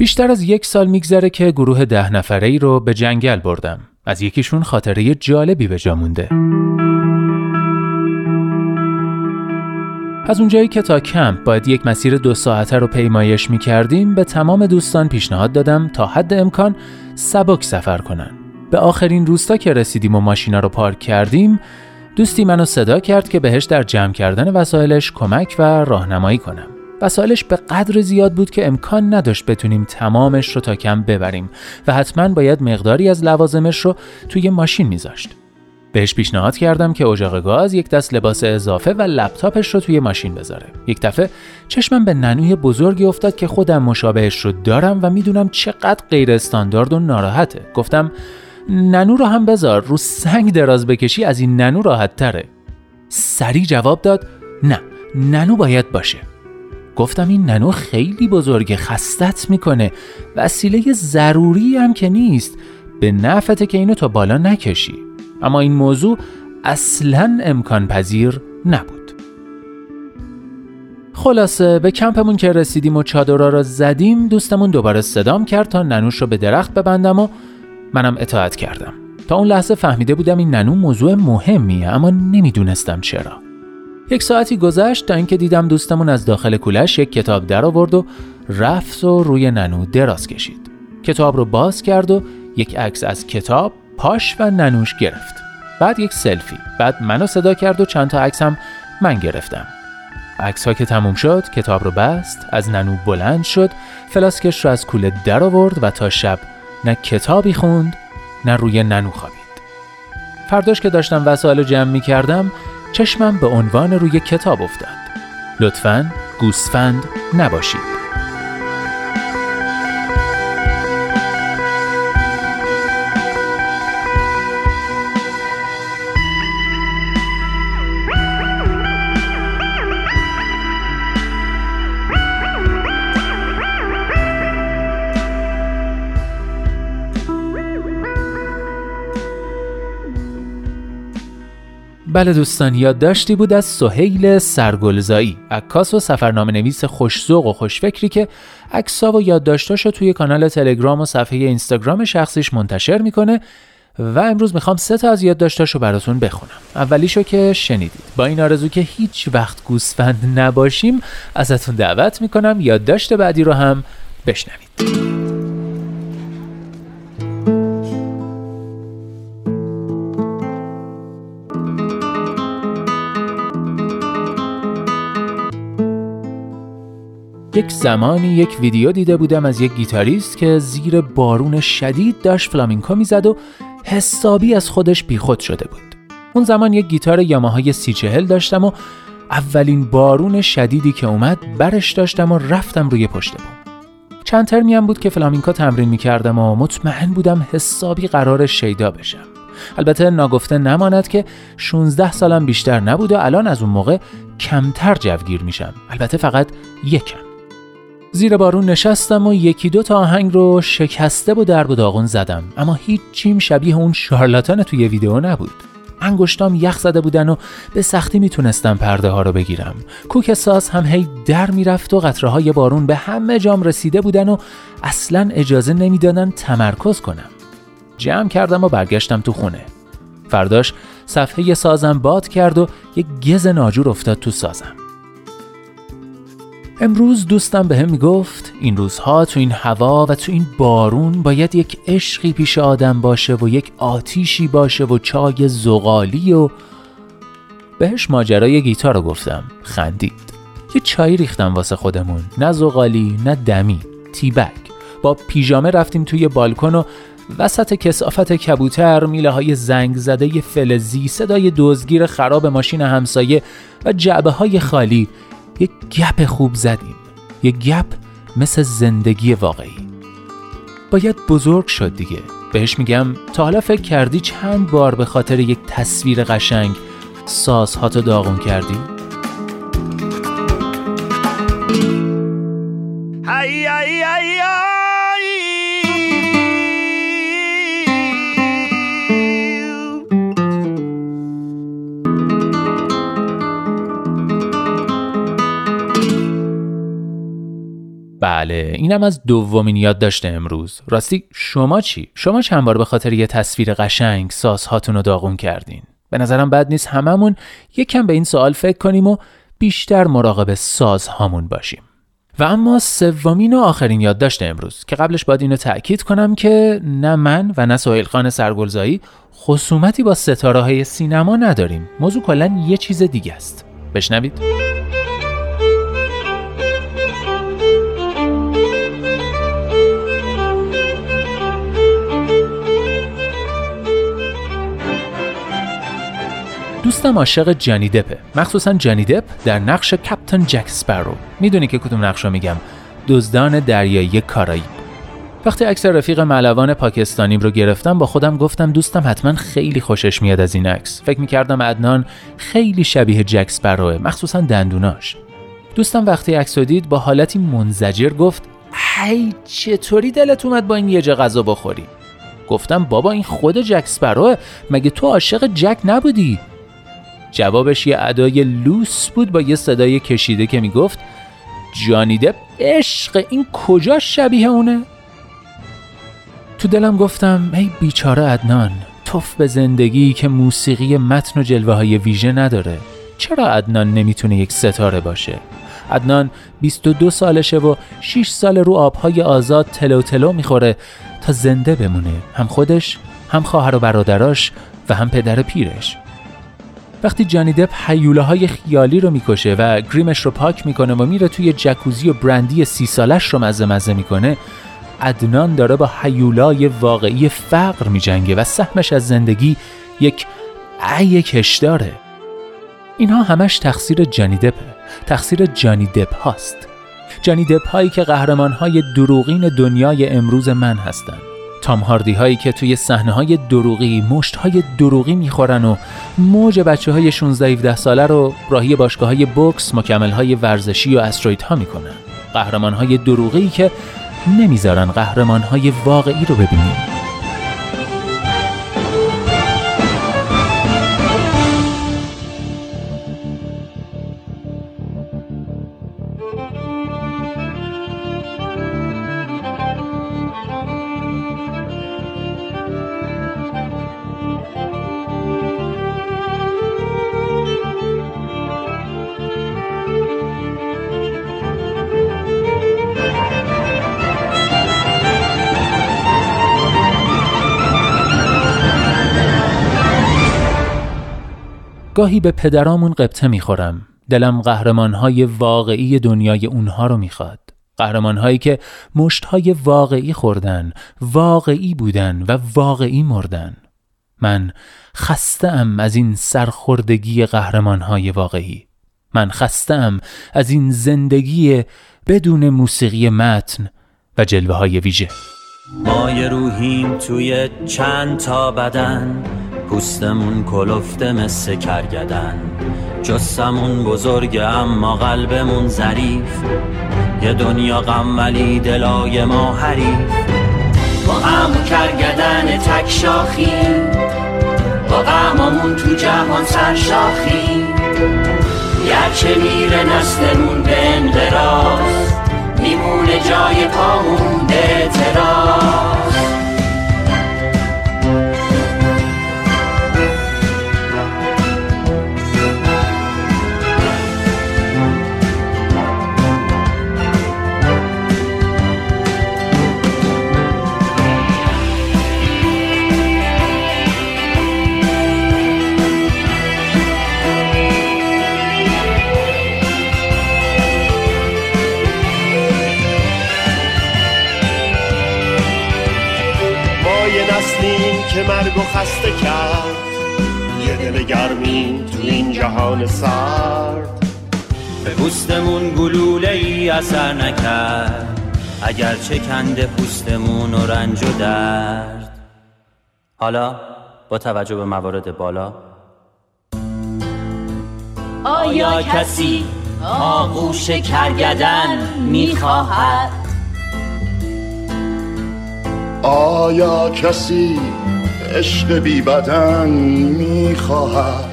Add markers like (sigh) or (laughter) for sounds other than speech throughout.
بیشتر از یک سال میگذره که گروه ده نفره ای رو به جنگل بردم. از یکیشون خاطره جالبی به جا مونده. از اونجایی که تا کمپ باید یک مسیر دو ساعته رو پیمایش می کردیم به تمام دوستان پیشنهاد دادم تا حد امکان سبک سفر کنن. به آخرین روستا که رسیدیم و ماشینا رو پارک کردیم دوستی منو صدا کرد که بهش در جمع کردن وسایلش کمک و راهنمایی کنم. وسایلش به قدر زیاد بود که امکان نداشت بتونیم تمامش رو تا کم ببریم و حتما باید مقداری از لوازمش رو توی ماشین میذاشت. بهش پیشنهاد کردم که اجاق گاز یک دست لباس اضافه و لپتاپش رو توی ماشین بذاره. یک دفعه چشمم به ننوی بزرگی افتاد که خودم مشابهش رو دارم و می‌دونم چقدر غیر استاندارد و ناراحته. گفتم ننو رو هم بذار رو سنگ دراز بکشی از این ننو راحت تره. سری جواب داد نه ننو باید باشه. گفتم این ننو خیلی بزرگه خستت می‌کنه. وسیله ضروری هم که نیست. به نفته که اینو تا بالا نکشی. اما این موضوع اصلا امکان پذیر نبود. خلاصه به کمپمون که رسیدیم و چادرها را زدیم دوستمون دوباره صدام کرد تا ننوش رو به درخت ببندم و منم اطاعت کردم. تا اون لحظه فهمیده بودم این ننو موضوع مهمیه اما نمی‌دونستم چرا. یک ساعتی گذشت تا اینکه دیدم دوستمون از داخل کولش یک کتاب در آورد و رفت و روی ننو دراز کشید. کتاب رو باز کرد و یک عکس از کتاب، پاش و ننوش گرفت. بعد یک سلفی. بعد منو صدا کرد و چند تا عکس هم من گرفتم. عکس ها که تموم شد کتاب رو بست از ننو بلند شد فلاسکش رو از کوله در آورد و تا شب نه کتابی خوند نه روی ننو خوابید فرداش که داشتم وسایل رو جمع می کردم چشمم به عنوان روی کتاب افتاد. لطفاً گوسفند نباشید. بله دوستان یادداشتی بود از سهیل سرگلزایی عکاس و سفرنامه نویس خوشزوق و خوشفکری که عکسا و یادداشتاشو توی کانال تلگرام و صفحه اینستاگرام شخصیش منتشر می‌کنه و امروز می‌خوام سه تا از یادداشتاشو براتون بخونم. اولیشو که شنیدید. با این آرزو که هیچ وقت گوسفند نباشیم ازتون دعوت می‌کنم یادداشت بعدی رو هم بشنوید. یک زمانی یک ویدیو دیده بودم از یک گیتاریست که زیر بارون شدید داشت فلامینکو می‌زد و حسابی از خودش بیخود شده بود. اون زمان یک گیتار یاماهای سی چهل داشتم و اولین بارون شدیدی که اومد برش داشتم و رفتم روی پشت بوم. چند ترمی هم بود که فلامینکا تمرین می‌کردم و مطمئن بودم حسابی قرار شیدا بشم. البته ناگفته نماند که 16 سالم بیشتر نبود و الان از اون موقع کمتر جوگیر میشم. البته فقط یکم. زیر بارون نشستم و یکی دو تا آهنگ رو شکسته و درب و داغون زدم. اما هیچ چیم شبیه اون شارلاتان توی ویدیو نبود. انگشتام یخ زده بودن و به سختی می‌تونستم پرده ها رو بگیرم. کوک ساز هم هی در می‌رفت و قطره های بارون به همه جام رسیده بودن و اصلا اجازه نمی‌دادن تمرکز کنم. جمع کردم و برگشتم تو خونه. فرداش صفحه سازم باد کرد و یک گز ناجور افتاد تو سازم. امروز دوستم به هم می‌گفت این روزها تو این هوا و تو این بارون باید یک عشقی پیش آدم باشه و یک آتیشی باشه و چای زغالی و بهش ماجرای گیتار رو گفتم. خندید. یه چای ریختم واسه خودمون. نه زغالی نه دمی. تیبک. با پیژامه رفتیم توی بالکن و وسط کسافت کبوتر میله های زنگ زده فلزی صدای دزگیر خراب ماشین همسایه و جعبه های خالی یک گپ خوب زدیم یک گپ مثل زندگی واقعی باید بزرگ شد دیگه بهش میگم تا حالا فکر کردی چند بار به خاطر یک تصویر قشنگ سازهاتو داغون کردی؟ بله اینم از دومین یاد داشته امروز. راستی شما چی؟ شما چند بار به خاطر یه تصویر قشنگ سازهاتون رو داغون کردین؟ به نظرم بد نیست هممون یکم به این سوال فکر کنیم و بیشتر مراقب سازهامون باشیم. و اما سومین و آخرین یاد داشته امروز که قبلش باید اینو تأکید کنم که نه من و نه سوهیل خان سرگلزایی خصومتی با ستاره های سینما نداریم. موضوع کلا یه چیز دیگه است. بشنوید. دوستم عاشق جانی دپه. مخصوصا جانی دپ در نقش کپتن جک سپرو می‌دونی که کدوم نقش رو میگم؟ دزدان دریایی کارایی. وقتی عکس رفیق ملوان پاکستانیم رو گرفتم با خودم گفتم دوستم حتما خیلی خوشش میاد از این عکس. فکر می‌کردم عدنان خیلی شبیه جک سپروه مخصوصا دندوناش. دوستم وقتی عکس دید با حالتی منزجر گفت هی چطوری دلت اومد با این یه جا غذا بخوری؟ گفتم بابا این خود جک سپروه مگه تو عاشق جک نبودی؟ جوابش یه ادای لوس بود با یه صدای کشیده که می‌گفت جانی دپ عشق این کجا شبیه اونه؟ تو دلم گفتم ای بیچاره عدنان توف به زندگی که موسیقی متن و جلوه های ویژه نداره چرا عدنان نمی‌تونه یک ستاره باشه؟ عدنان 22 سالشه و 6 سال رو آبهای آزاد تلو تلو می‌خوره تا زنده بمونه هم خودش هم خواهر و برادراش و هم پدر پیرش وقتی جانی دپ حیوله های خیالی رو می‌کشه و گریمش رو پاک می‌کنه و میره توی جکوزی و برندی سی سالش رو مزه مزه می‌کنه ادنان داره با حیولای واقعی فقر میجنگه و سهمش از زندگی یک ای کشداره اینها همش تقصیر جانی دپه. تقصیر جانی دپ هاست. جانی دپ هایی که قهرمان های دروغین دنیای امروز من هستند. تام هاردی هایی که توی صحنه های دروغی مشت های دروغی می‌خورن و موج بچه های 16 17 ساله رو راهی باشگاه های بوکس مکمل های ورزشی و استروید ها می‌کنن. قهرمان های دروغی که نمی‌ذارن قهرمان های واقعی رو ببینیم. گاهی به پدرامون قبطه می‌خورم. دلم قهرمانهای واقعی دنیای اونها رو می‌خواد. قهرمانهایی که مشتهای واقعی خوردن واقعی بودن و واقعی مردن. من خستم از این سرخوردگی قهرمانهای واقعی. من خستم از این زندگی بدون موسیقی متن و جلوه های ویژه. ما روحیم توی چند تا بدن. پوستمون کلفته مثل کرگدن. جسمون بزرگه اما قلبمون ظریف. یه دنیا غم ولی دلای ما حریف. با غم کرگدن تک شاخی. با غممون تو جهان سرشاخی. گرچه میره نسلمون به انقراض میمونه جای پامون به اعتراض. که مرگ و خسته کرد. یه دل گرمی تو این جهان سرد. به پوستمون گلوله ای اثر نکرد. اگر چه کنده پوستمون و رنج و درد. حالا با توجه به موارد بالا. آیا کسی آغوش کرگدن می‌خواهد؟ آیا کسی عشق بی بدن می‌خواهد.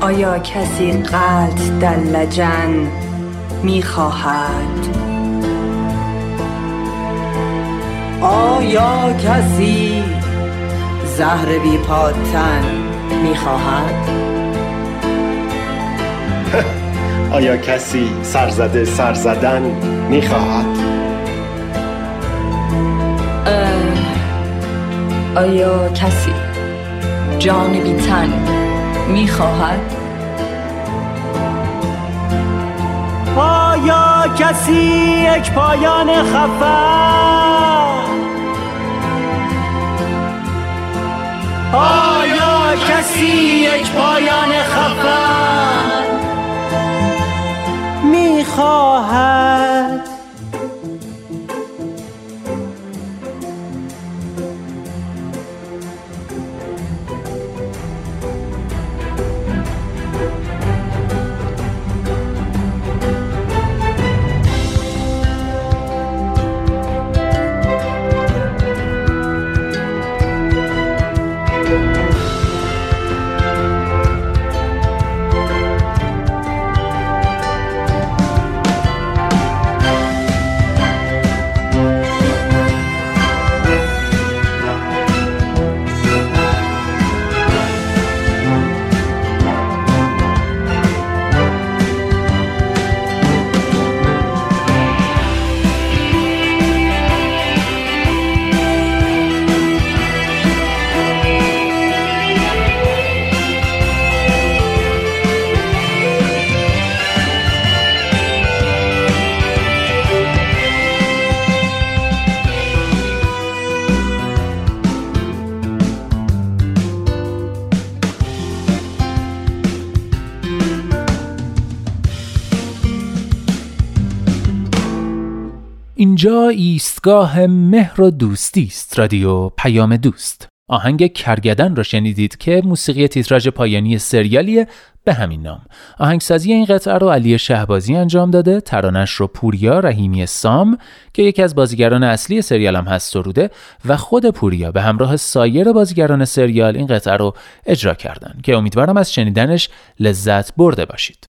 آیا کسی قلط در لجن می‌خواهد؟ آیا کسی زهر بی پاتن می‌خواهد؟ (laughs) آیا کسی سرزده سرزدن می‌خواهد؟ آیا کسی جان بی تن می‌خواهد؟ آیا کسی یک پایان خفن آیا کسی یک پایان خفن می‌خواهد. اینجا ایستگاه مهر و دوستی است رادیو پیام دوست. آهنگ کرگدن را شنیدید که موسیقی تیتراژ پایانی سریالیه به همین نام. آهنگسازی این قطعه رو علی شهبازی انجام داده ترانش رو پوریا رحیمی سام که یکی از بازیگران اصلی سریال هم هست سروده و خود پوریا به همراه سایر بازیگران سریال این قطعه رو اجرا کردن که امیدوارم از شنیدنش لذت برده باشید.